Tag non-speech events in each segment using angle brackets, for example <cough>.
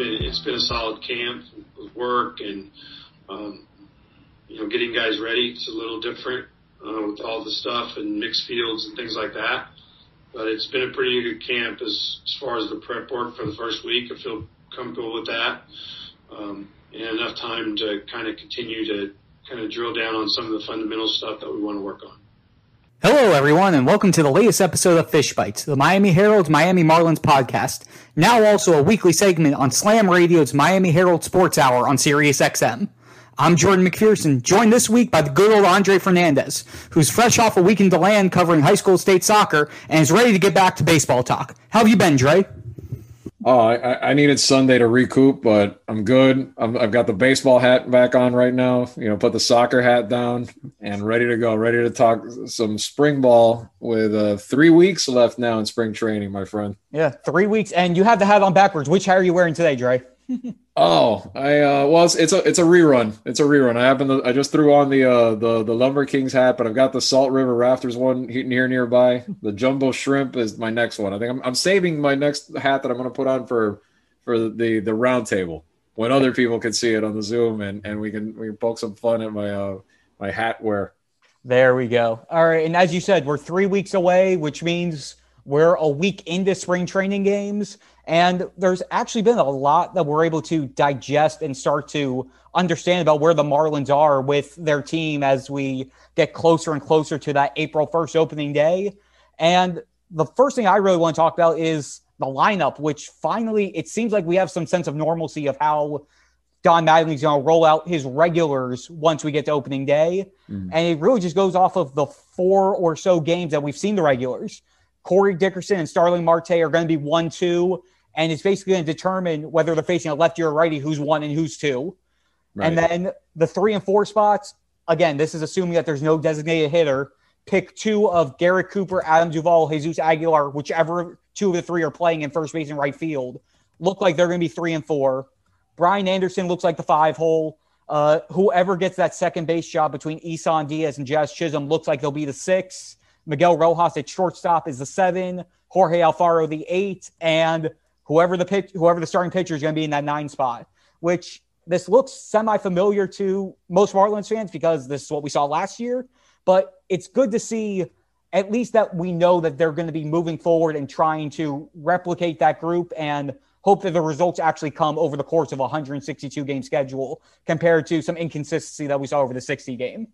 been it's been a solid camp with work and um, you know getting guys ready. It's a little different uh, with all the stuff and mixed fields and things like that. But it's been a pretty good camp as, as far as the prep work for the first week. I feel comfortable with that. Um, and enough time to kind of continue to kind of drill down on some of the fundamental stuff that we want to work on. Hello, everyone, and welcome to the latest episode of Fish Bites, the Miami Herald's Miami Marlins podcast. Now, also a weekly segment on Slam Radio's Miami Herald Sports Hour on Sirius XM. I'm Jordan McPherson, joined this week by the good old Andre Fernandez, who's fresh off a week in DeLand covering high school state soccer and is ready to get back to baseball talk. How have you been, Dre? Oh, I, I needed Sunday to recoup, but I'm good. i have got the baseball hat back on right now. You know, put the soccer hat down and ready to go. Ready to talk some spring ball with uh, three weeks left now in spring training, my friend. Yeah, three weeks, and you have the hat on backwards. Which hat are you wearing today, Dre? Oh, I uh, well, it's, it's a it's a rerun. It's a rerun. I happen to, I just threw on the uh the the Lumber Kings hat, but I've got the Salt River Rafters one here nearby. The Jumbo Shrimp is my next one. I think I'm I'm saving my next hat that I'm going to put on for for the the round table when other people can see it on the Zoom and and we can we can poke some fun at my uh my hat wear. There we go. All right, and as you said, we're three weeks away, which means we're a week into spring training games. And there's actually been a lot that we're able to digest and start to understand about where the Marlins are with their team as we get closer and closer to that April 1st opening day. And the first thing I really want to talk about is the lineup, which finally it seems like we have some sense of normalcy of how Don Mattingly's going to roll out his regulars once we get to opening day. Mm. And it really just goes off of the four or so games that we've seen the regulars. Corey Dickerson and Starling Marte are going to be one, two and it's basically going to determine whether they're facing a lefty or a righty, who's one and who's two. Right. And then the three and four spots, again, this is assuming that there's no designated hitter. Pick two of Garrett Cooper, Adam Duvall, Jesus Aguilar, whichever two of the three are playing in first base and right field. Look like they're going to be three and four. Brian Anderson looks like the five hole. Uh, whoever gets that second base job between Isan Diaz and Jazz Chisholm looks like they'll be the six. Miguel Rojas at shortstop is the seven. Jorge Alfaro the eight, and whoever the pitch, whoever the starting pitcher is going to be in that nine spot, which this looks semi-familiar to most Marlins fans because this is what we saw last year. But it's good to see at least that we know that they're going to be moving forward and trying to replicate that group and hope that the results actually come over the course of a 162 game schedule compared to some inconsistency that we saw over the 60 game.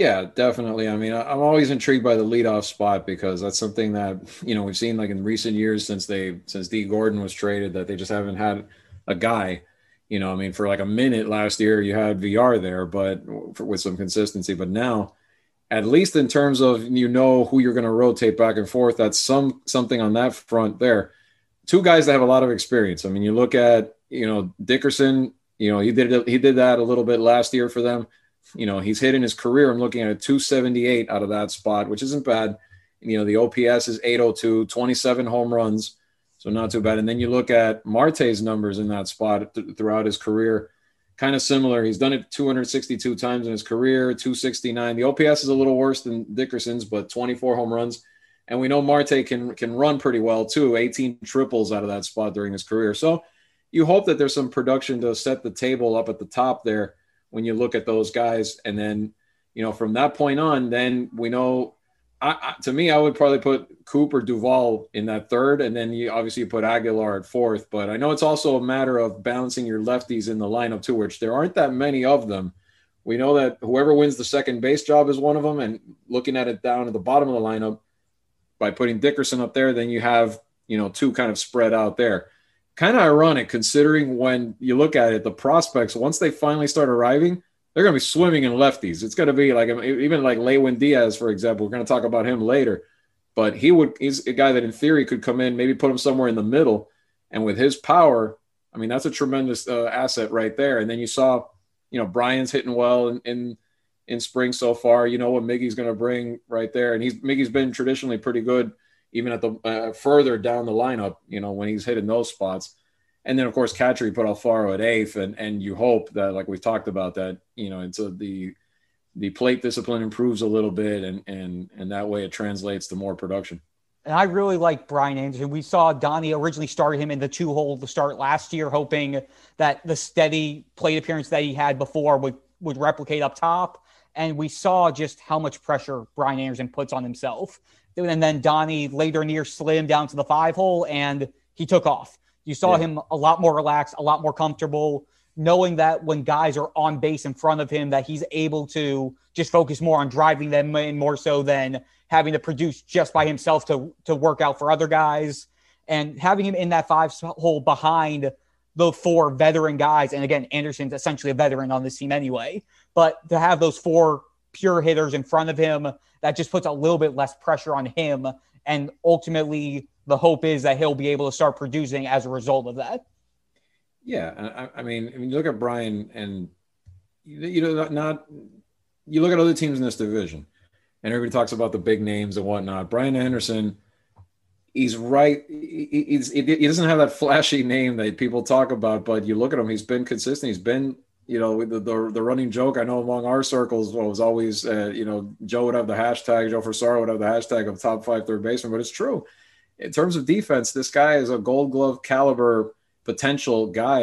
Yeah, definitely. I mean, I'm always intrigued by the leadoff spot because that's something that you know we've seen like in recent years since they since Dee Gordon was traded that they just haven't had a guy. You know, I mean, for like a minute last year you had VR there, but for, with some consistency. But now, at least in terms of you know who you're going to rotate back and forth, that's some something on that front there. Two guys that have a lot of experience. I mean, you look at you know Dickerson. You know, he did he did that a little bit last year for them you know, he's hit in his career. I'm looking at a 278 out of that spot, which isn't bad. You know, the OPS is 802, 27 home runs. So not too bad. And then you look at Marte's numbers in that spot th- throughout his career, kind of similar. He's done it 262 times in his career, 269. The OPS is a little worse than Dickerson's, but 24 home runs. And we know Marte can can run pretty well too, 18 triples out of that spot during his career. So you hope that there's some production to set the table up at the top there when you look at those guys. And then, you know, from that point on, then we know. I, I, to me, I would probably put Cooper Duvall in that third, and then you obviously put Aguilar at fourth. But I know it's also a matter of balancing your lefties in the lineup too, which there aren't that many of them. We know that whoever wins the second base job is one of them, and looking at it down at the bottom of the lineup by putting Dickerson up there, then you have you know two kind of spread out there kind of ironic considering when you look at it, the prospects, once they finally start arriving, they're going to be swimming in lefties. It's going to be like even like Lewin Diaz, for example. We're going to talk about him later, but he would, he's a guy that in theory could come in, maybe put him somewhere in the middle. And with his power, I mean, that's a tremendous uh, asset right there. And then you saw, you know, Brian's hitting well in, in, in spring so far. You know what Miggy's going to bring right there. And he's, Miggy's been traditionally pretty good even at the uh, further down the lineup, you know, when he's hitting those spots. And then of course Catchery put Alfaro at eighth, and and you hope that like we've talked about that, you know, it's a, the the plate discipline improves a little bit, and and and that way it translates to more production. And I really like Brian Anderson. We saw Donnie originally started him in the two hole to start last year, hoping that the steady plate appearance that he had before would, would replicate up top. And we saw just how much pressure Brian Anderson puts on himself. And then Donnie later near slim down to the five hole and he took off. You saw yeah. him a lot more relaxed, a lot more comfortable, knowing that when guys are on base in front of him, that he's able to just focus more on driving them in more so than having to produce just by himself to to work out for other guys and having him in that five hole behind the four veteran guys. And again, Anderson's essentially a veteran on this team anyway, but to have those four pure hitters in front of him, that just puts a little bit less pressure on him. And ultimately, the hope is that he'll be able to start producing as a result of that. Yeah, I, I mean, I mean, look at Brian, and you know, not, not you look at other teams in this division and everybody talks about the big names and whatnot. Brian Anderson, he's right. He, he's, he doesn't have that flashy name that people talk about, but you look at him, he's been consistent. He's been, you know, the, the, the running joke I know among our circles was always, uh, you know, Joe would have the hashtag, Joe Frisaro would have the hashtag of top five third baseman, but it's true. In terms of defense, this guy is a gold glove caliber potential guy.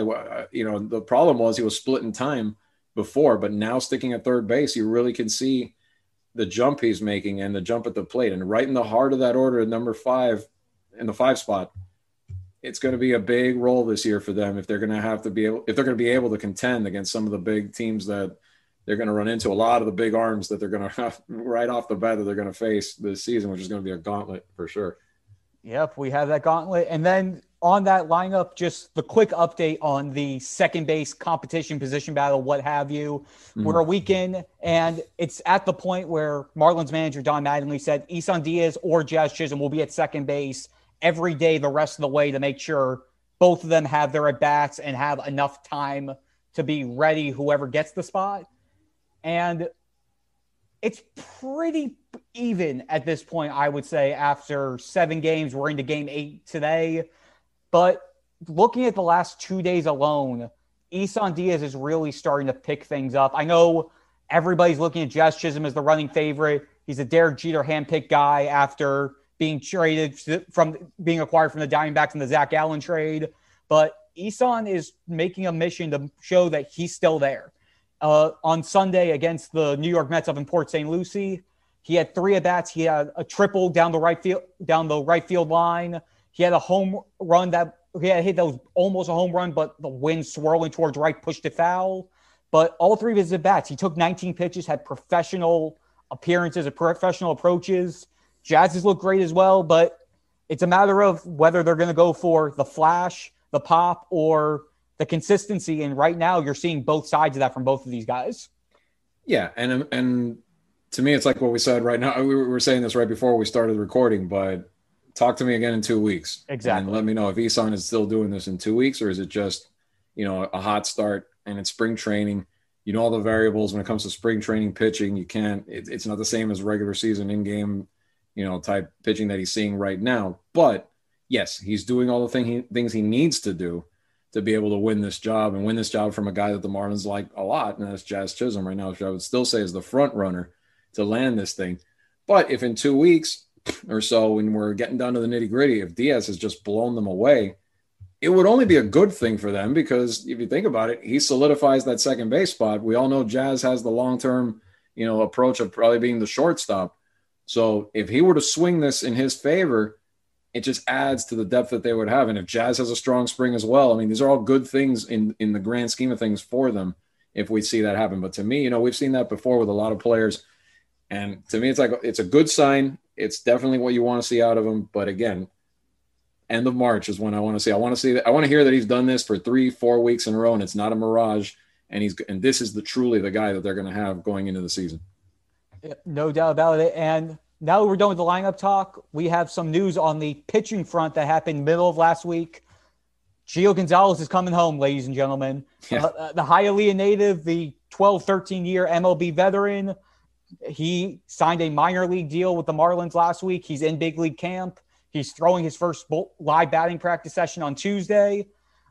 You know, the problem was he was split in time before, but now sticking at third base, you really can see – the jump he's making and the jump at the plate and right in the heart of that order number five in the five spot it's going to be a big role this year for them if they're going to have to be able if they're going to be able to contend against some of the big teams that they're going to run into a lot of the big arms that they're going <laughs> to have right off the bat that they're going to face this season which is going to be a gauntlet for sure yep we have that gauntlet and then on that lineup, just the quick update on the second base competition, position battle, what have you. Mm-hmm. We're a week in, and it's at the point where Marlins manager Don Mattingly said Isan Diaz or Jazz Chisholm will be at second base every day the rest of the way to make sure both of them have their at bats and have enough time to be ready, whoever gets the spot. And it's pretty even at this point, I would say, after seven games. We're into game eight today. But looking at the last two days alone, Isan Diaz is really starting to pick things up. I know everybody's looking at Jazz Chisholm as the running favorite. He's a Derek Jeter handpicked guy after being traded from being acquired from the Diamondbacks in the Zach Allen trade. But Isan is making a mission to show that he's still there. Uh, on Sunday against the New York Mets up in Port St. Lucie, he had three at bats. He had a triple down the right field down the right field line. He had a home run that he had hit that was almost a home run, but the wind swirling towards right pushed it foul. But all three of his at bats, he took 19 pitches, had professional appearances, professional approaches. Jazz's look great as well, but it's a matter of whether they're going to go for the flash, the pop, or the consistency. And right now, you're seeing both sides of that from both of these guys. Yeah, and and to me, it's like what we said right now. We were saying this right before we started recording, but talk to me again in two weeks. Exactly. And let me know if Isan is still doing this in two weeks or is it just, you know, a hot start and it's spring training. You know all the variables when it comes to spring training pitching. You can't. It, it's not the same as regular season in game, you know, type pitching that he's seeing right now. But yes, he's doing all the thing he, things he needs to do to be able to win this job and win this job from a guy that the Marlins like a lot, and that's Jazz Chisholm right now, which I would still say is the front runner to land this thing. But if in two weeks or so when we're getting down to the nitty gritty, if Diaz has just blown them away, it would only be a good thing for them because if you think about it, he solidifies that second base spot. We all know Jazz has the long term, you know, approach of probably being the shortstop. So if he were to swing this in his favor, it just adds to the depth that they would have. And if Jazz has a strong spring as well, I mean, these are all good things in in the grand scheme of things for them if we see that happen. But to me, you know, we've seen that before with a lot of players. And to me, it's like it's a good sign it's definitely what you want to see out of him. But again, end of March is when I want to see. I want to see that. I want to hear that he's done this for three, four weeks in a row, and it's not a mirage. And he's and this is the truly the guy that they're going to have going into the season. No doubt about it. And now we're done with the lineup talk. We have some news on the pitching front that happened middle of last week. Gio Gonzalez is coming home, ladies and gentlemen. Yeah. Uh, the Hialeah native, the 12, 13 year MLB veteran, he signed a minor league deal with the Marlins last week. He's in big league camp. He's throwing his first live batting practice session on Tuesday.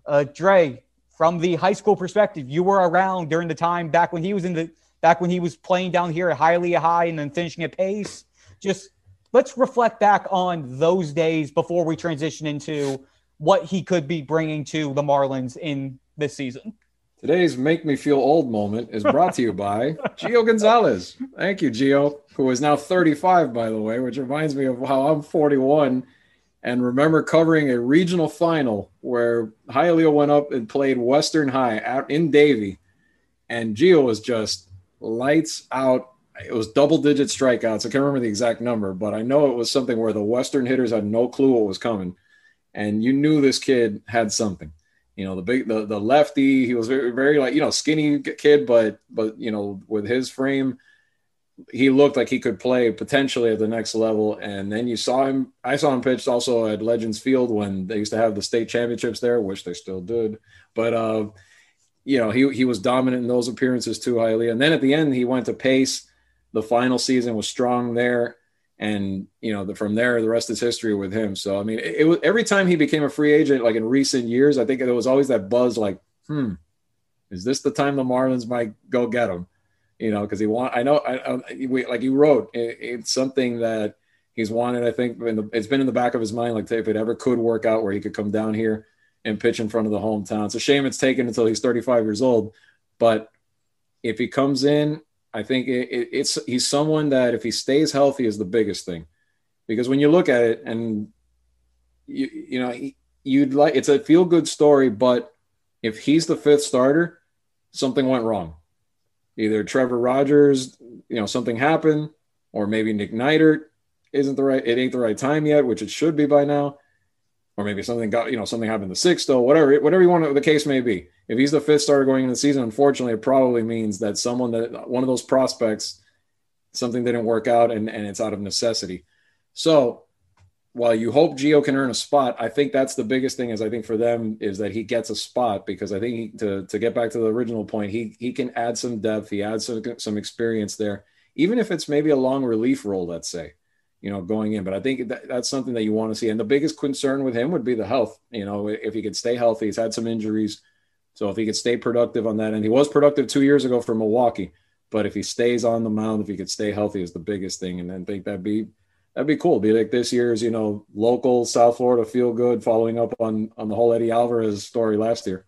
Uh, Dre, from the high school perspective, you were around during the time back when he was in the back when he was playing down here at Hialeah High and then finishing at Pace. Just let's reflect back on those days before we transition into what he could be bringing to the Marlins in this season. Today's Make Me Feel Old moment is brought to you by <laughs> Gio Gonzalez. Thank you, Gio, who is now 35, by the way, which reminds me of how I'm 41 and remember covering a regional final where Hialeah went up and played Western High out in Davie. And Gio was just lights out. It was double digit strikeouts. I can't remember the exact number, but I know it was something where the Western hitters had no clue what was coming. And you knew this kid had something you know the big the, the lefty he was very, very like you know skinny kid but but you know with his frame he looked like he could play potentially at the next level and then you saw him i saw him pitch also at legends field when they used to have the state championships there which they still did but uh you know he, he was dominant in those appearances too highly and then at the end he went to pace. The final season was strong there. And you know the, from there the rest is history with him. So i mean it, it, was every time he became a free agent like in recent years i think there was always that buzz like hmm is this the time the marlins might go get him? You know because he want i know I, I, we, like you wrote it, it's something that he's wanted i think the, it's been in the back of his mind like if it ever could work out where he could come down here and pitch in front of the hometown it's a shame it's taken until he's 35 years old but if he comes in I think it, it, it's he's someone that if he stays healthy is the biggest thing, because when you look at it and you you know you'd like it's a feel good story, but if he's the fifth starter, something went wrong. Either Trevor Rogers, you know, something happened, or maybe Nick Neidert isn't the right. It ain't the right time yet, which it should be by now or maybe something got you know something happened the sixth though whatever whatever you want the case may be. If he's the fifth starter going into the season unfortunately it probably means that someone that one of those prospects something didn't work out and, and it's out of necessity. So while you hope Gio can earn a spot, I think that's the biggest thing. Is I think for them is that he gets a spot because I think he, to to get back to the original point, he he can add some depth, he adds some some experience there, even if it's maybe a long relief role, let's say you know, going in. But I think that, that's something that you want to see. And the biggest concern with him would be the health. You know, if he could stay healthy, he's had some injuries. So if he could stay productive on that, and he was productive two years ago for Milwaukee, but if he stays on the mound, if he could stay healthy, is the biggest thing. And then think that'd be that'd be cool. Be like this year's, you know, local South Florida feel good, following up on on the whole Eddie Alvarez story last year.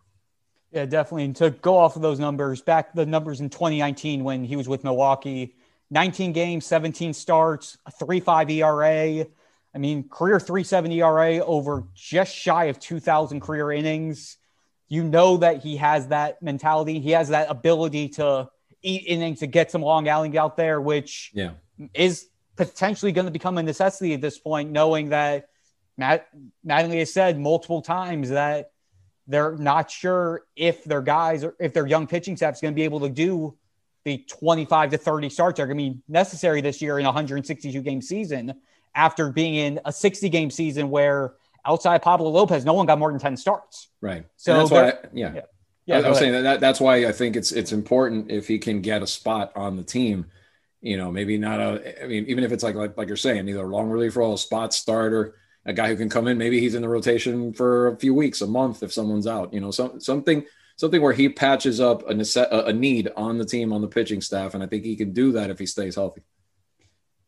Yeah, definitely. And to go off of those numbers, back the numbers in 2019 when he was with Milwaukee, 19 games, 17 starts, a 3.5 ERA. I mean, career 3.7 ERA over just shy of 2,000 career innings. You know that he has that mentality. He has that ability to eat innings to get some long outings out there, which yeah. is potentially going to become a necessity at this point, knowing that Matt Mattingly has said multiple times that they're not sure if their guys or if their young pitching staff is going to be able to do the 25 to 30 starts are going to be necessary this year in a 162 game season after being in a 60 game season where outside Pablo Lopez, no one got more than 10 starts. Right. So and that's why, I, yeah. yeah. yeah I, was saying that, that that's why I think it's, it's important if he can get a spot on the team, you know, maybe not a, I mean, even if it's like, like, like you're saying, either a long relief role, a spot starter, a guy who can come in, maybe he's in the rotation for a few weeks, a month, if someone's out, you know, some, something, something where he patches up a, nece- a need on the team on the pitching staff, and I think he can do that if he stays healthy.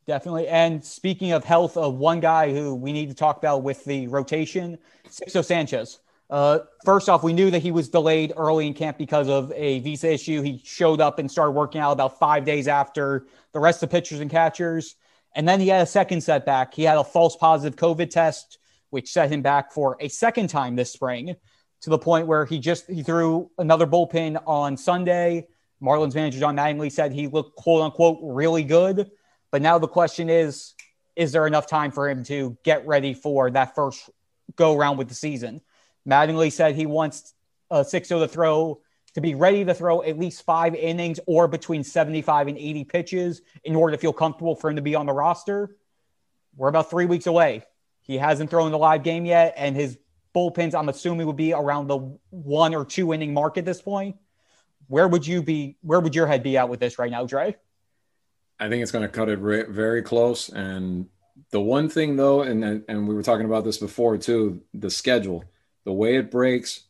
Definitely. And speaking of health, uh, one guy who we need to talk about with the rotation, Sixto Sanchez. Uh, first off, we knew that he was delayed early in camp because of a visa issue. He showed up and started working out about five days after the rest of pitchers and catchers. And then he had a second setback. He had a false positive COVID test, which set him back for a second time this spring to the point where he just he threw another bullpen on Sunday. Marlins manager Don Mattingly said he looked quote unquote really good. But now the question is, is there enough time for him to get ready for that first go around with the season? Mattingly said he wants uh, Sixto to throw to be ready to throw at least five innings or between 75 and 80 pitches in order to feel comfortable for him to be on the roster. We're about three weeks away. He hasn't thrown the live game yet, and his bullpens, I'm assuming, would be around the one or two inning mark at this point. Where would you be? Where would your head be at with this right now, Dre? I think it's going to cut it very close. And the one thing, though, and and we were talking about this before too, the schedule, the way it breaks,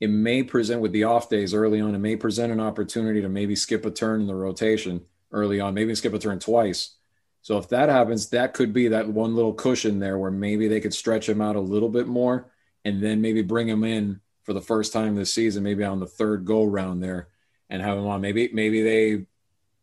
it may present with the off days early on. It may present an opportunity to maybe skip a turn in the rotation early on, maybe skip a turn twice So if that happens, that could be that one little cushion there where maybe they could stretch him out a little bit more and then maybe bring him in for the first time this season, maybe on the third go round there and have him on. Maybe maybe they,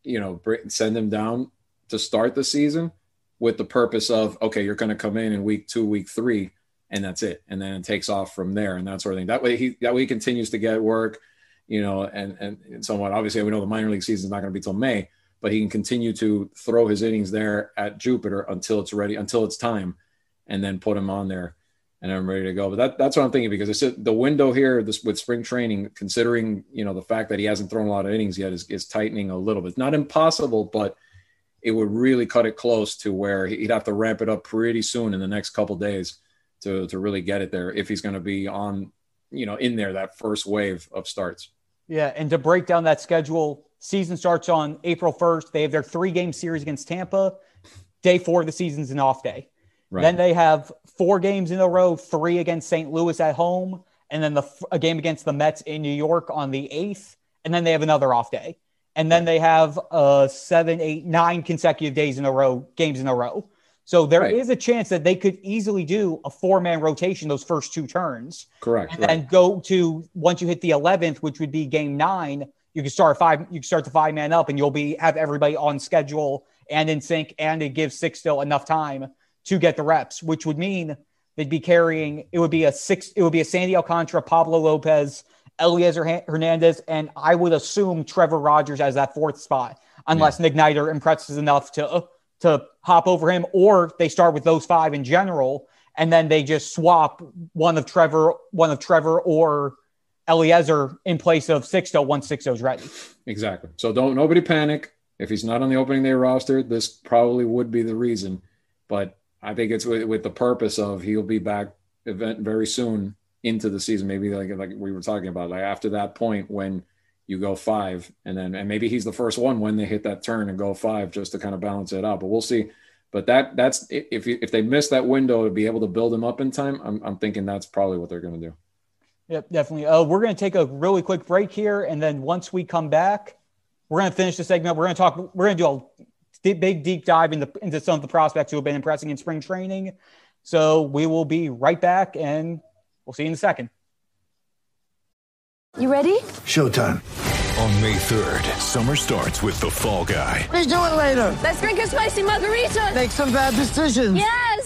you know, send him down to start the season with the purpose of okay, you're going to come in in week two, week three, and that's it, and then it takes off from there and that sort of thing. That way he that way he continues to get work, you know, and and, and somewhat. Obviously, we know the minor league season is not going to be till May, but he can continue to throw his innings there at Jupiter until it's ready, until it's time, and then put him on there and I'm ready to go. But that, that's what I'm thinking because it's the window here this, with spring training, considering you know the fact that he hasn't thrown a lot of innings yet, is, is tightening a little bit. Not impossible, but it would really cut it close to where he'd have to ramp it up pretty soon in the next couple days to to really get it there if he's going to be on you know in there that first wave of starts. Yeah, and to break down that schedule, season starts on April 1st. They have their three game series against Tampa. Day four of the season's an off day. Right. Then they have four games in a row, three against St. Louis at home, and then the a game against the Mets in New York on the eighth, and then they have another off day, and then they have uh seven, eight, nine consecutive days in a row, games in a row. So there right. is a chance that they could easily do a four man rotation those first two turns. Correct. And right. then go to once you hit the eleventh, which would be game nine, you can start five. You can start the five man up, and you'll be have everybody on schedule and in sync, and it gives Sixto enough time to get the reps, which would mean they'd be carrying it would be a six it would be a Sandy Alcantara, Pablo Lopez, Elieser Hernandez, and I would assume Trevor Rogers as that fourth spot, unless yeah. Nick Neidert impresses enough to to hop over him, or they start with those five in general, and then they just swap one of Trevor, one of Trevor or Elieser in place of Sixto once Sixto's ready. Exactly. So don't nobody panic. If he's not on the opening day roster, this probably would be the reason. But I think it's with, with the purpose of he'll be back event very soon into the season. Maybe like like we were talking about, like after that point when you go five, and then and maybe he's the first one when they hit that turn and go five, just to kind of balance it out. But we'll see. But that that's if if they miss that window to be able to build him up in time, I'm I'm thinking that's probably what they're going to do. Yep, definitely. Uh, we're going to take a really quick break here, and then once we come back, we're going to finish the segment. We're going to talk. We're going to do a big deep dive into, into some of the prospects who have been impressing in spring training. So we will be right back and we'll see you in a second. You ready? Showtime. On May 3rd, summer starts with The Fall Guy. Let's do it later. Let's drink a spicy margarita. Make some bad decisions. Yes.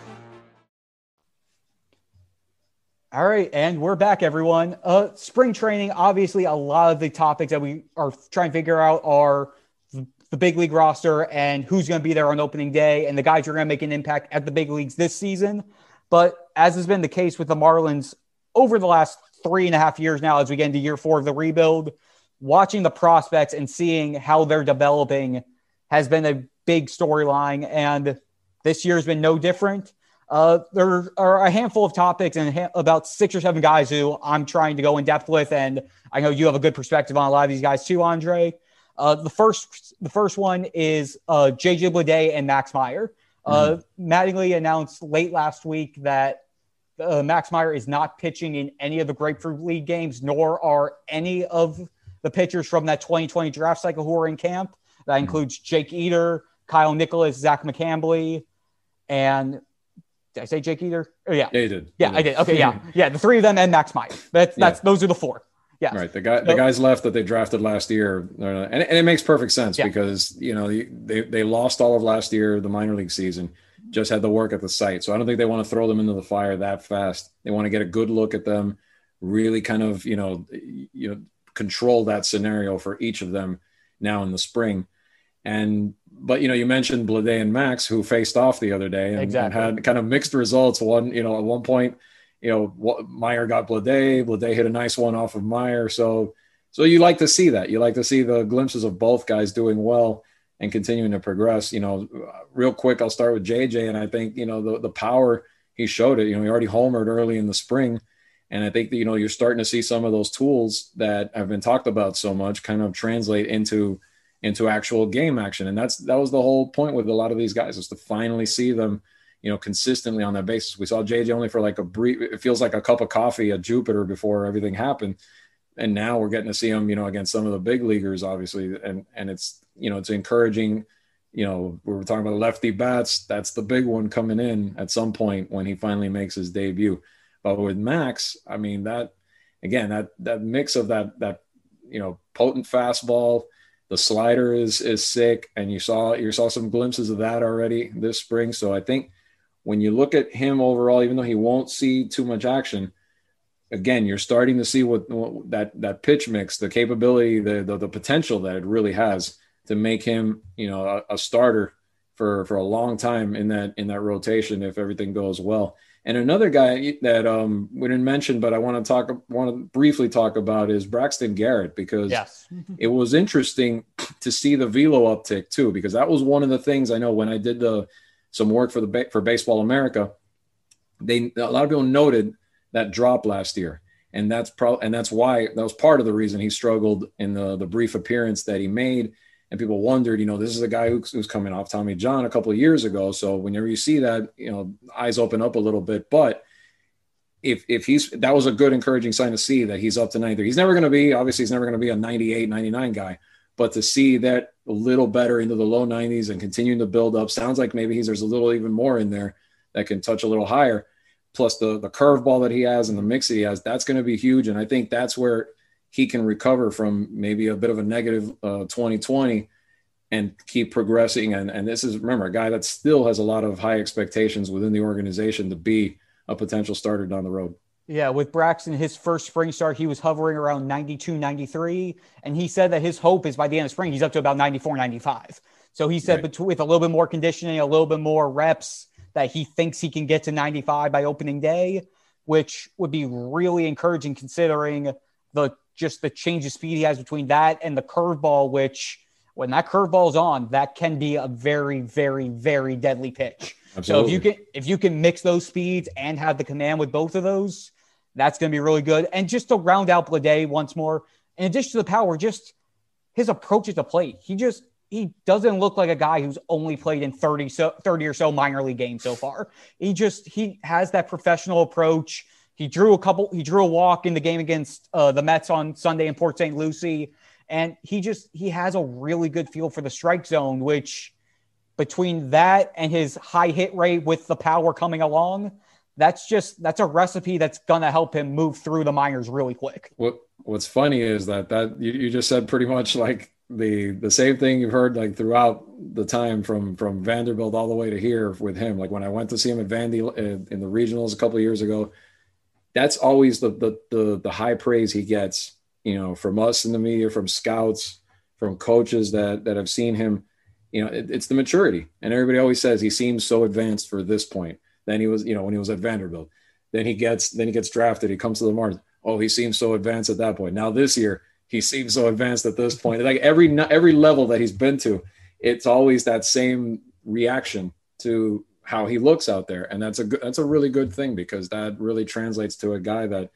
All right, and we're back, everyone. Uh, spring training. Obviously, a lot of the topics that we are trying to figure out are the big league roster and who's going to be there on opening day, and the guys who are going to make an impact at the big leagues this season. But as has been the case with the Marlins over the last three and a half years now, as we get into year four of the rebuild, watching the prospects and seeing how they're developing has been a big storyline, and this year has been no different. Uh, there are a handful of topics and ha- about six or seven guys who I'm trying to go in depth with, and I know you have a good perspective on a lot of these guys too, Andre. Uh, the first, the first one is uh, JJ Bleday and Max Meyer. Uh, mm-hmm. Mattingly announced late last week that uh, Max Meyer is not pitching in any of the Grapefruit League games, nor are any of the pitchers from that 2020 draft cycle who are in camp. That mm-hmm. includes Jake Eder, Kyle Nicolas, Zach McCambley, and did I say Jake Eder? Oh, yeah. Yeah, you did. Yeah. I did. Okay, yeah. <laughs> Yeah, the three of them and Max Meyer. That's that's yeah. those are the four. Yeah. Right. The guy, the guys left that they drafted last year, uh, and, and it makes perfect sense yeah. because you know they they lost all of last year, the minor league season, just had the work at the site. So I don't think they want to throw them into the fire that fast. They want to get a good look at them, really kind of you know you know control that scenario for each of them now in the spring. And but you know, you mentioned Bleday and Max who faced off the other day and, Exactly. and had kind of mixed results. One, you know, at one point, you know, what, Meyer got Bleday, Bleday hit a nice one off of Meyer. So so you like to see that. You like to see the glimpses of both guys doing well and continuing to progress. You know, real quick, I'll start with JJ, and I think you know the the power he showed it. You know, he already homered early in the spring, and I think that you know you're starting to see some of those tools that have been talked about so much kind of translate into into actual game action, and that's that was the whole point with a lot of these guys was to finally see them. You know, consistently on that basis. We saw JJ only for like a brief. It feels like a cup of coffee at Jupiter before everything happened and now we're getting to see him, you know, against some of the big leaguers, obviously, and and it's you know it's encouraging. You know, we were talking about lefty bats. That's the big one coming in at some point when he finally makes his debut. But with Max, I mean that again that that mix of that that you know potent fastball, the slider is is sick, and you saw you saw some glimpses of that already this spring. So I think when you look at him overall, even though he won't see too much action again, you're starting to see what, what that that pitch mix, the capability, the, the the potential that it really has to make him, you know, a, a, starter for for a long time in that in that rotation if everything goes well. And another guy that um, we didn't mention, but I want to talk want to briefly talk about is Braxton Garrett because Yes. it was interesting to see the velo uptick too because that was one of the things I know when I did the some work for the for Baseball America. They a lot of people noted that drop last year. And that's pro and that's why that was part of the reason he struggled in the the brief appearance that he made. And people wondered, you know, this is a guy who's, who's coming off Tommy John a couple of years ago. So whenever you see that, you know, eyes open up a little bit. But if if he's that was a good encouraging sign to see that he's up to 90. He's never going to be obviously he's never going to be a 98, 99 guy. But to see that a little better into the low 90s and continuing to build up, sounds like maybe he's there's a little even more in there that can touch a little higher plus the the curveball that he has and the mix that he has, that's going to be huge. And I think that's where he can recover from maybe a bit of a negative uh, 2020 and keep progressing. And and this is remember a guy that still has a lot of high expectations within the organization to be a potential starter down the road. Yeah, with Braxton, his first spring start, he was hovering around 92, 93. And he said that his hope is by the end of spring, he's up to about 94, 95. So he said Right. with a little bit more conditioning, a little bit more reps, that he thinks he can get to 95 by opening day, which would be really encouraging considering the just the change of speed he has between that and the curveball, which when that curveball's on, that can be a very, very, very deadly pitch. So if you can if you can mix those speeds and have the command with both of those, that's going to be really good. And just to round out Bleday once more, in addition to the power, just his approach at the plate. He just he doesn't look like a guy who's only played in 30 so 30 or so minor league games so far. He just he has that professional approach. He drew a couple he drew a walk in the game against uh, the Mets on Sunday in Port St. Lucie and he just he has a really good feel for the strike zone which between that and his high hit rate with the power coming along, that's just that's a recipe that's gonna help him move through the minors really quick. What What's funny is that that you, you just said pretty much like the the same thing you've heard like throughout the time from from Vanderbilt all the way to here with him. Like when I went to see him at Vandy in, in the regionals a couple years ago, that's always the, the the the high praise he gets. You know, from us in the media, from scouts, from coaches that that have seen him. You know, it, it's the maturity, and everybody always says he seems so advanced for this point. Then he was, you know, when he was at Vanderbilt. Then he gets then he gets drafted. He comes to the Marlins. Oh, he seems so advanced at that point. Now this year, he seems so advanced at this point. Like every every level that he's been to, it's always that same reaction to how he looks out there, and that's a good, that's a really good thing because that really translates to a guy that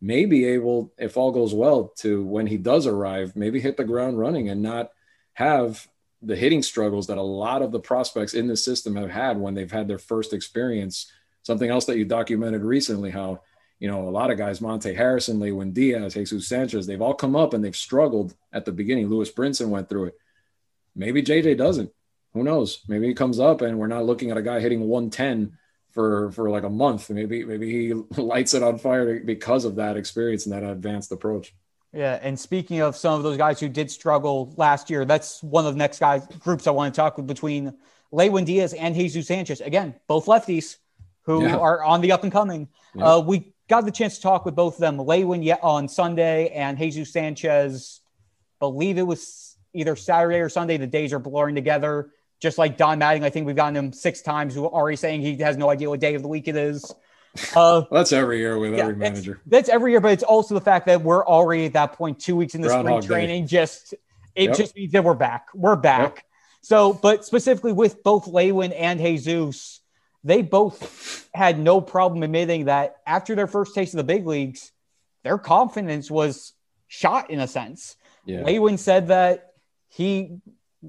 may be able, if all goes well, to when he does arrive, maybe hit the ground running and not have the hitting struggles that a lot of the prospects in the system have had when they've had their first experience. Something else that you documented recently, how you know a lot of guys, Monte Harrison, Lewin Diaz, Jesus Sanchez, they've all come up and they've struggled at the beginning. Lewis Brinson went through it. Maybe JJ doesn't. Who knows? Maybe he comes up and we're not looking at a guy hitting 110 for for like a month. Maybe maybe he <laughs> lights it on fire because of that experience and that advanced approach. Yeah, and speaking of some of those guys who did struggle last year, that's one of the next guys groups I want to talk with between Lewin Diaz and Jesus Sanchez. Again, both lefties who Yeah. are on the up and coming. Yeah. Uh, we got the chance to talk with both of them, Lewin yet on Sunday and Jesus Sanchez. Believe it was either Saturday or Sunday. The days are blurring together. Just like Don Mattingly, I think we've gotten him six times. Who already saying he has no idea what day of the week it is. <laughs> Uh, well, that's every year with yeah, every manager. That's every year, but it's also the fact that we're already at that point, two weeks in the Groundhog spring Day. training. Just it Yep. just means that we're back. We're back. Yep. So, but specifically with both Lewin and Jesus, they both had no problem admitting that after their first taste of the big leagues, their confidence was shot in a sense. Yeah. Lewin said that he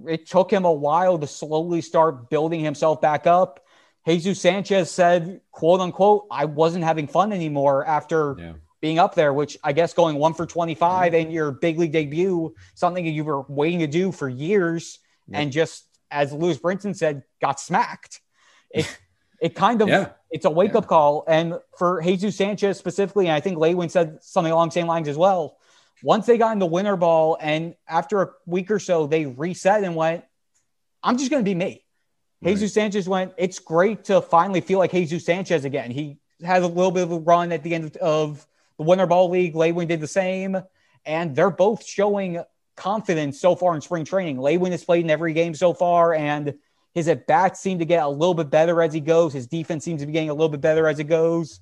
it took him a while to slowly start building himself back up. Jesus Sanchez said, quote unquote, I wasn't having fun anymore after Yeah. being up there, which I guess going one for 25 in your big league debut, something you were waiting to do for years, and just as Lewis Brinson said, got smacked. It <laughs> it kind of Yeah. it's a wake up call. And for Jesus Sanchez specifically, and I think Lewin said something along the same lines as well. Once they got in the winter ball, and after a week or so, they reset and went, I'm just going to be me. Jesus Sanchez went, It's great to finally feel like Jesus Sanchez again. He has a little bit of a run at the end of the Winter Ball League. Lewin did the same, and they're both showing confidence so far in spring training. Lewin has played in every game so far, and his at bats seem to get a little bit better as he goes. His defense seems to be getting a little bit better as it goes.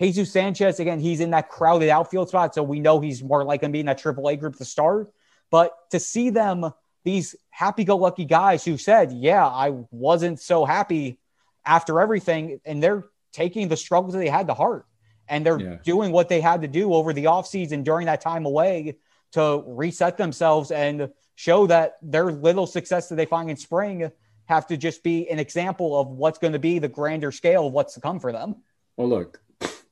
Jesus Sanchez, again, he's in that crowded outfield spot, so we know he's more likely to be in that AAA group to start. But to see them, these happy-go-lucky guys who said, "Yeah, I wasn't so happy after everything," and they're taking the struggles that they had to heart, and they're Yeah. doing what they had to do over the offseason during that time away to reset themselves and show that their little success that they find in spring have to just be an example of what's going to be the grander scale of what's to come for them. Well, look,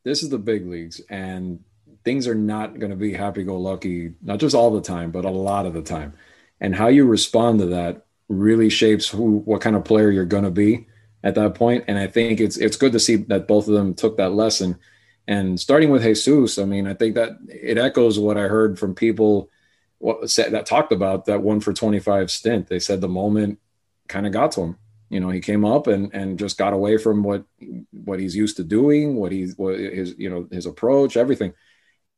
this is the big leagues, and things are not going to be happy go lucky, not just all the time, but a lot of the time. And how you respond to that really shapes who, what kind of player you're going to be at that point. And I think it's it's good to see that both of them took that lesson. And starting with Jesus, I mean, I think that it echoes what I heard from people what said that talked about that one for 25 stint. They said the moment kind of got to him you know he came up and and just got away from what what he's used to doing what he's what his you know his approach everything.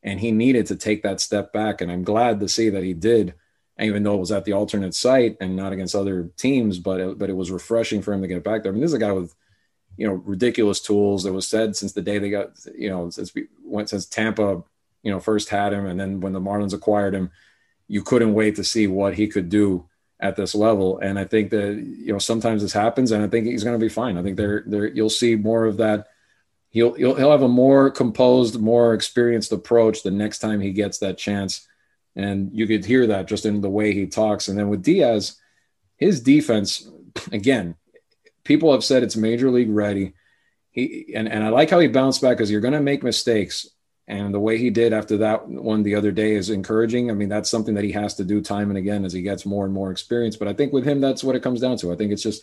And he needed to take that step back. And i'm glad to see that he did even though it was at the alternate site and not against other teams but it, but it was refreshing for him to get back there. I mean this is a guy with you know ridiculous tools. It was said since the day they got you know since we went since tampa you know first had him. And then when the marlins acquired him you couldn't wait to see what he could do at this level. And I think that you know sometimes this happens, and I think he's going to be fine. I think there there you'll see more of that. He'll he'll he'll have a more composed, more experienced approach the next time he gets that chance, and you could hear that just in the way he talks. And then with Diaz, his defense again, people have said it's major league ready. He and and I like how he bounced back because you're going to make mistakes. And the way he did after that one the other day is encouraging. I mean, that's something that he has to do time and again as he gets more and more experience. But I think with him, that's what it comes down to. I think it's just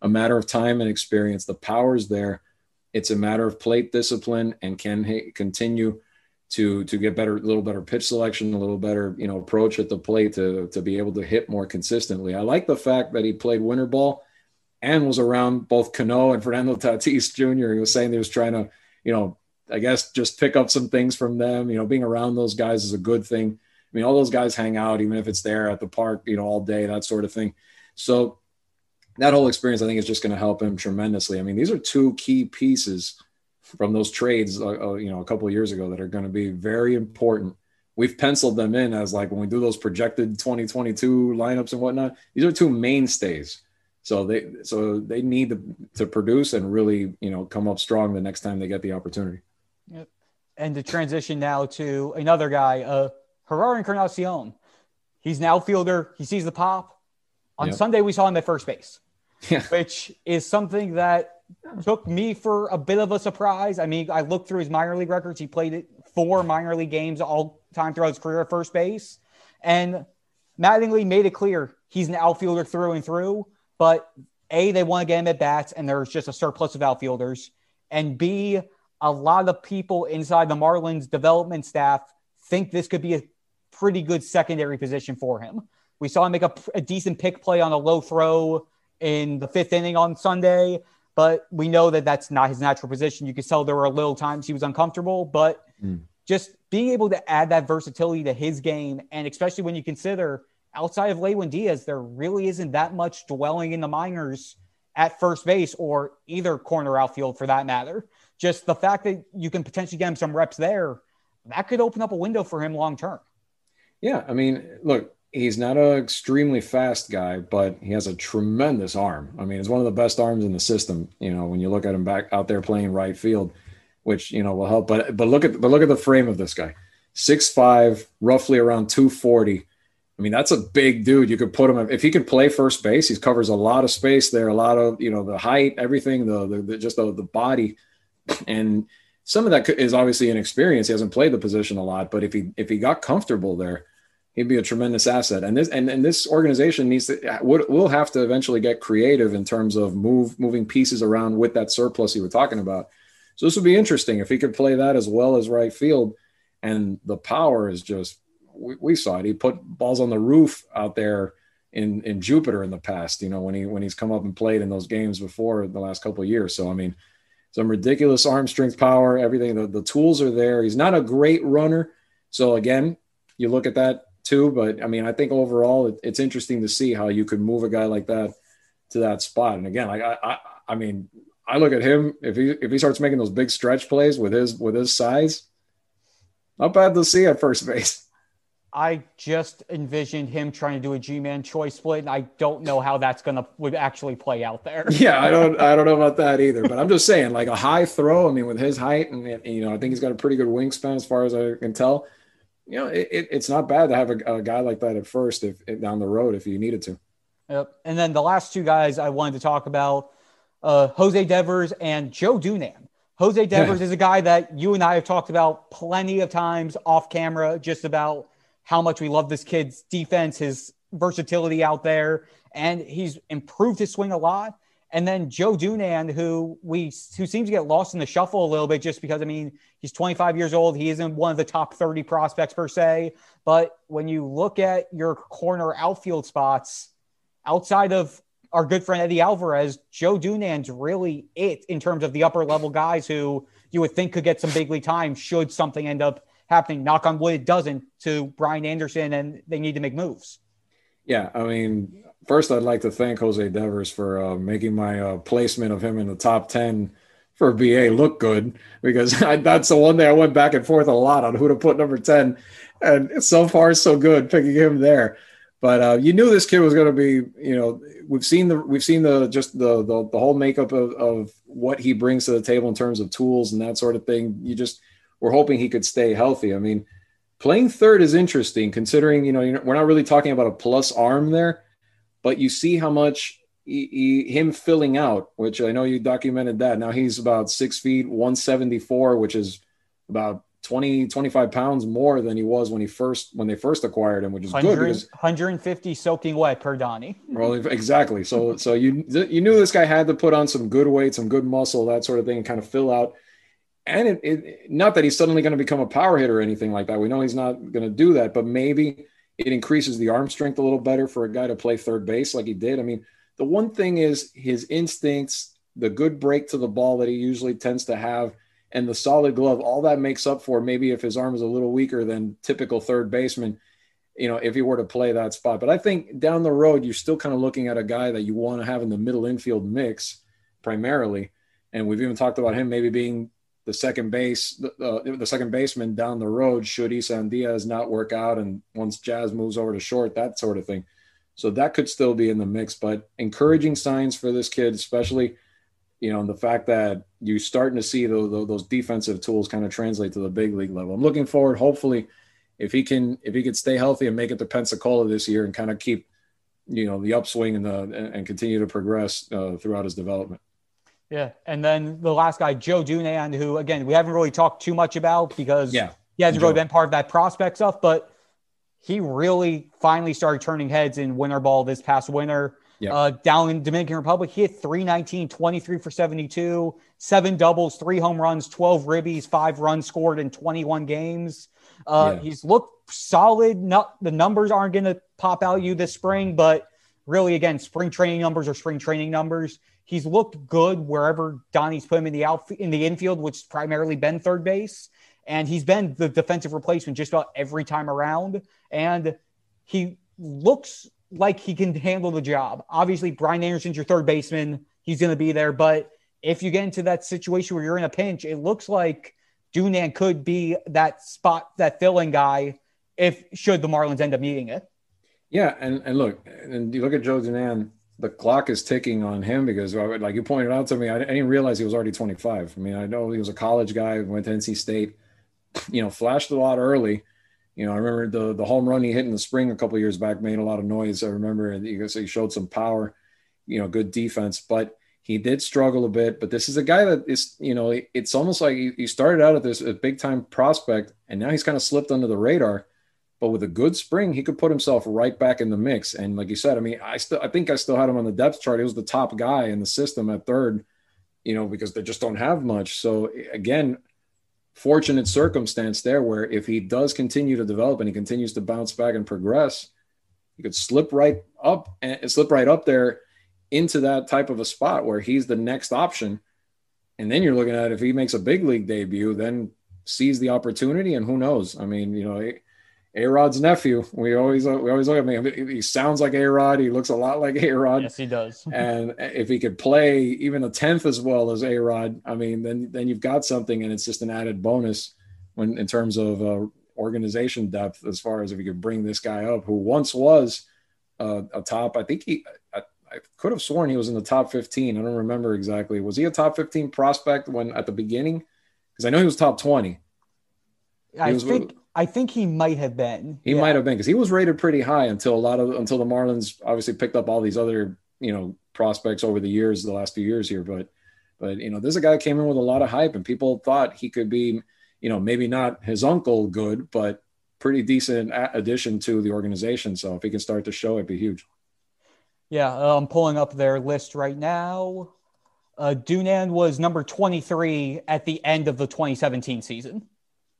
a matter of time and experience. The power's there. It's a matter of plate discipline and can he continue to to get better, a little better pitch selection, a little better, you know, approach at the plate to to be able to hit more consistently. I like the fact that he played winter ball and was around both Cano and Fernando Tatis Jr. He was saying he was trying to, you know, I guess just pick up some things from them. You know, being around those guys is a good thing. I mean, all those guys hang out, even if it's there at the park, you know, all day, that sort of thing. So that whole experience, I think, is just going to help him tremendously. I mean, these are two key pieces from those trades, uh, uh, you know, a couple years ago that are going to be very important. We've penciled them in as like when we do those projected 2022 lineups and whatnot. These are two mainstays. So they so they need to, to produce and really, you know, come up strong the next time they get the opportunity. And to transition now to another guy, uh, Jerar Encarnacion. He's an outfielder. He sees the pop. On Yep. Sunday, we saw him at first base, <laughs> Yeah. which is something that took me for a bit of a surprise. I mean, I looked through his minor league records. He played it four minor league games all time throughout his career at first base. And Mattingly made it clear he's an outfielder through and through. But A, they want to get him at bats, and there's just a surplus of outfielders. And B, a lot of people inside the Marlins development staff think this could be a pretty good secondary position for him. We saw him make a, a decent pick play on a low throw in the fifth inning on Sunday, but we know that that's not his natural position. You could tell there were a little times he was uncomfortable, but Mm. just being able to add that versatility to his game, and especially when you consider outside of Lewin Diaz, there really isn't that much dwelling in the minors at first base or either corner outfield for that matter. Just the fact that you can potentially get him some reps there, that could open up a window for him long term. Yeah, I mean, look, he's not an extremely fast guy, but he has a tremendous arm. I mean, it's one of the best arms in the system. You know, when you look at him back out there playing right field, which you know will help. But but look at but look at the frame of this guy, six five, roughly around two forty. I mean, that's a big dude. You could put him if he could play first base. He covers a lot of space there, a lot of you know the height, everything, the, the, the just the, the body, and some of that is obviously inexperience. He hasn't played the position a lot, but if he if he got comfortable there, he'd be a tremendous asset. And this and, and this organization needs to will have to eventually get creative in terms of move moving pieces around with that surplus you were talking about. So this would be interesting if he could play that as well as right field. And the power is just we, we saw it. He put balls on the roof out there in in Jupiter in the past. You know when he when he's come up and played in those games before the last couple years. So I mean, some ridiculous arm strength, power, everything. The, the tools are there. He's not a great runner. So again, you look at that too. But I mean, I think overall it, it's interesting to see how you could move a guy like that to that spot. And again, like I, I, I mean, I look at him if he if he starts making those big stretch plays with his with his size, not bad to see at first base. <laughs> I just envisioned him trying to do a G-man choice split, and I don't know how that's gonna would actually play out there. <laughs> Yeah, I don't I don't know about that either. But I'm just saying, like a high throw. I mean, with his height and you know, I think he's got a pretty good wingspan as far as I can tell. You know, it, it, it's not bad to have a, a, guy like that at first if, if down the road if you needed to. Yep. And then the last two guys I wanted to talk about, uh, Jose Devers and Joe Dunand. Jose Devers yeah. <laughs> is a guy that you and I have talked about plenty of times off camera, just about how much we love this kid's defense, his versatility out there, and he's improved his swing a lot. And then Joe Dunand, who we who seems to get lost in the shuffle a little bit, just because I mean he's 25 years old. He isn't one of the top 30 prospects per se, but when you look at your corner outfield spots, outside of our good friend Eddie Alvarez, Joe Dunand's really it in terms of the upper level guys who you would think could get some big league time should something end up happening. Knock on wood, it doesn't to Brian Anderson, and they need to make moves. Yeah, I mean, first I'd like to thank Jose Devers for uh, making my uh, placement of him in the top ten for BA look good because <laughs> I, that's the one thing I went back and forth a lot on who to put number ten, and so far so good picking him there. But uh, you knew this kid was going to be, you know, we've seen the we've seen the just the the, the whole makeup of, of what he brings to the table in terms of tools and that sort of thing. You just we're hoping he could stay healthy. I mean, playing third is interesting considering you know we're not really talking about a plus arm there, but you see how much he, he, him filling out, which I know you documented that. Now he's about six feet, 174, which is about 20, 25 pounds more than he was when he first when they first acquired him, which is good because 150 soaking wet per Donnie. Well, exactly. So so you you knew this guy had to put on some good weight, some good muscle, that sort of thing, and kind of fill out. And it, it not that he's suddenly going to become a power hitter or anything like that. We know he's not going to do that, but maybe it increases the arm strength a little better for a guy to play third base like he did. I mean, the one thing is his instincts, the good break to the ball that he usually tends to have and the solid glove, all that makes up for maybe if his arm is a little weaker than typical third baseman, you know, if he were to play that spot. But I think down the road, you're still kind of looking at a guy that you want to have in the middle infield mix primarily. And we've even talked about him maybe being the second base, uh, the second baseman down the road should Isan Diaz not work out and once Jazz moves over to short, that sort of thing. So that could still be in the mix, but encouraging signs for this kid, especially – you know, and the fact that you're starting to see those, those defensive tools kind of translate to the big league level. I'm looking forward, hopefully, if he can if he could stay healthy and make it to Pensacola this year and kind of keep, you know, the upswing and the and continue to progress uh, throughout his development. Yeah, and then the last guy, Joe Dunand, who again we haven't really talked too much about because yeah, he hasn't Joe. really been part of that prospect stuff, but he really finally started turning heads in winter ball this past winter. Yep. Uh, down in Dominican Republic, he hit 319, 23 for 72, seven doubles, three home runs, 12 ribbies, five runs scored in 21 games. Uh, yeah. He's looked solid. Not the numbers aren't going to pop out you this spring, but really, again, spring training numbers are spring training numbers. He's looked good wherever Donnie's put him in the out in the infield, which has primarily been third base, and he's been the defensive replacement just about every time around. And he looks like he can handle the job. Obviously, Brian Anderson's your third baseman; he's going to be there. But if you get into that situation where you're in a pinch, it looks like Dunand could be that spot, that filling guy, if should the Marlins end up needing it. Yeah, and and look, and you look at Joe Dunand, the clock is ticking on him because, uh, like you pointed out to me, I, didn't realize he was already 25. I mean, I know he was a college guy, went to NC State, you know, flashed a lot early. You know, I remember the the home run he hit in the spring a couple years back made a lot of noise. I remember he showed some power, you know, good defense, but he did struggle a bit. But this is a guy that is, you know, it's almost like he started out at this big time prospect, and now he's kind of slipped under the radar but with a good spring, he could put himself right back in the mix. And like you said, I mean, I still I think I still had him on the depth chart. He was the top guy in the system at third, you know, because they just don't have much. So again, fortunate circumstance there where if he does continue to develop and he continues to bounce back and progress, he could slip right up and slip right up there into that type of a spot where he's the next option. And then you're looking at if he makes a big league debut, then sees the opportunity and who knows? I mean, you know, a Rod's nephew. We always we always look at him. He sounds like A Rod. He looks a lot like A Rod. Yes, he does. <laughs> and if he could play even a tenth as well as A Rod, I mean, then then you've got something, and it's just an added bonus when in terms of uh, organization depth. As far as if you could bring this guy up, who once was uh, a top, I think he. I, I could have sworn he was in the top 15. I don't remember exactly. Was he a top 15 prospect when at the beginning? Because I know he was top 20. I was, think I think he might have been. He yeah. might have been because he was rated pretty high until a lot of until the Marlins obviously picked up all these other you know prospects over the years, the last few years here. But but you know, this is a guy that came in with a lot of hype, and people thought he could be, you know, maybe not his uncle good, but pretty decent addition to the organization. So if he can start to show, it'd be huge. Yeah, I'm pulling up their list right now. Uh, Dunand was number 23 at the end of the 2017 season.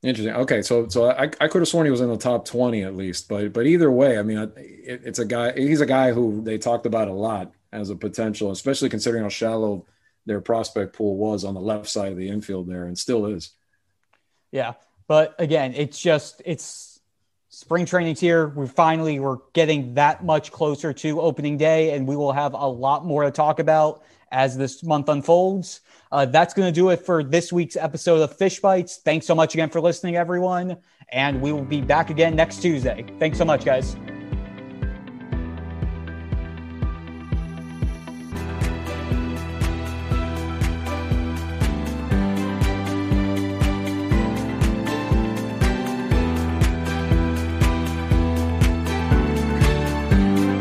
Interesting. Okay, so so I, I could have sworn he was in the top twenty at least, but but either way, I mean, it, it's a guy. He's a guy who they talked about a lot as a potential, especially considering how shallow their prospect pool was on the left side of the infield there, and still is. Yeah, but again, it's just it's spring training's here. We finally we're getting that much closer to opening day, and we will have a lot more to talk about as this month unfolds. Uh, that's going to do it for this week's episode of Fish Bites. Thanks so much again for listening, everyone. And we will be back again next Tuesday. Thanks so much, guys.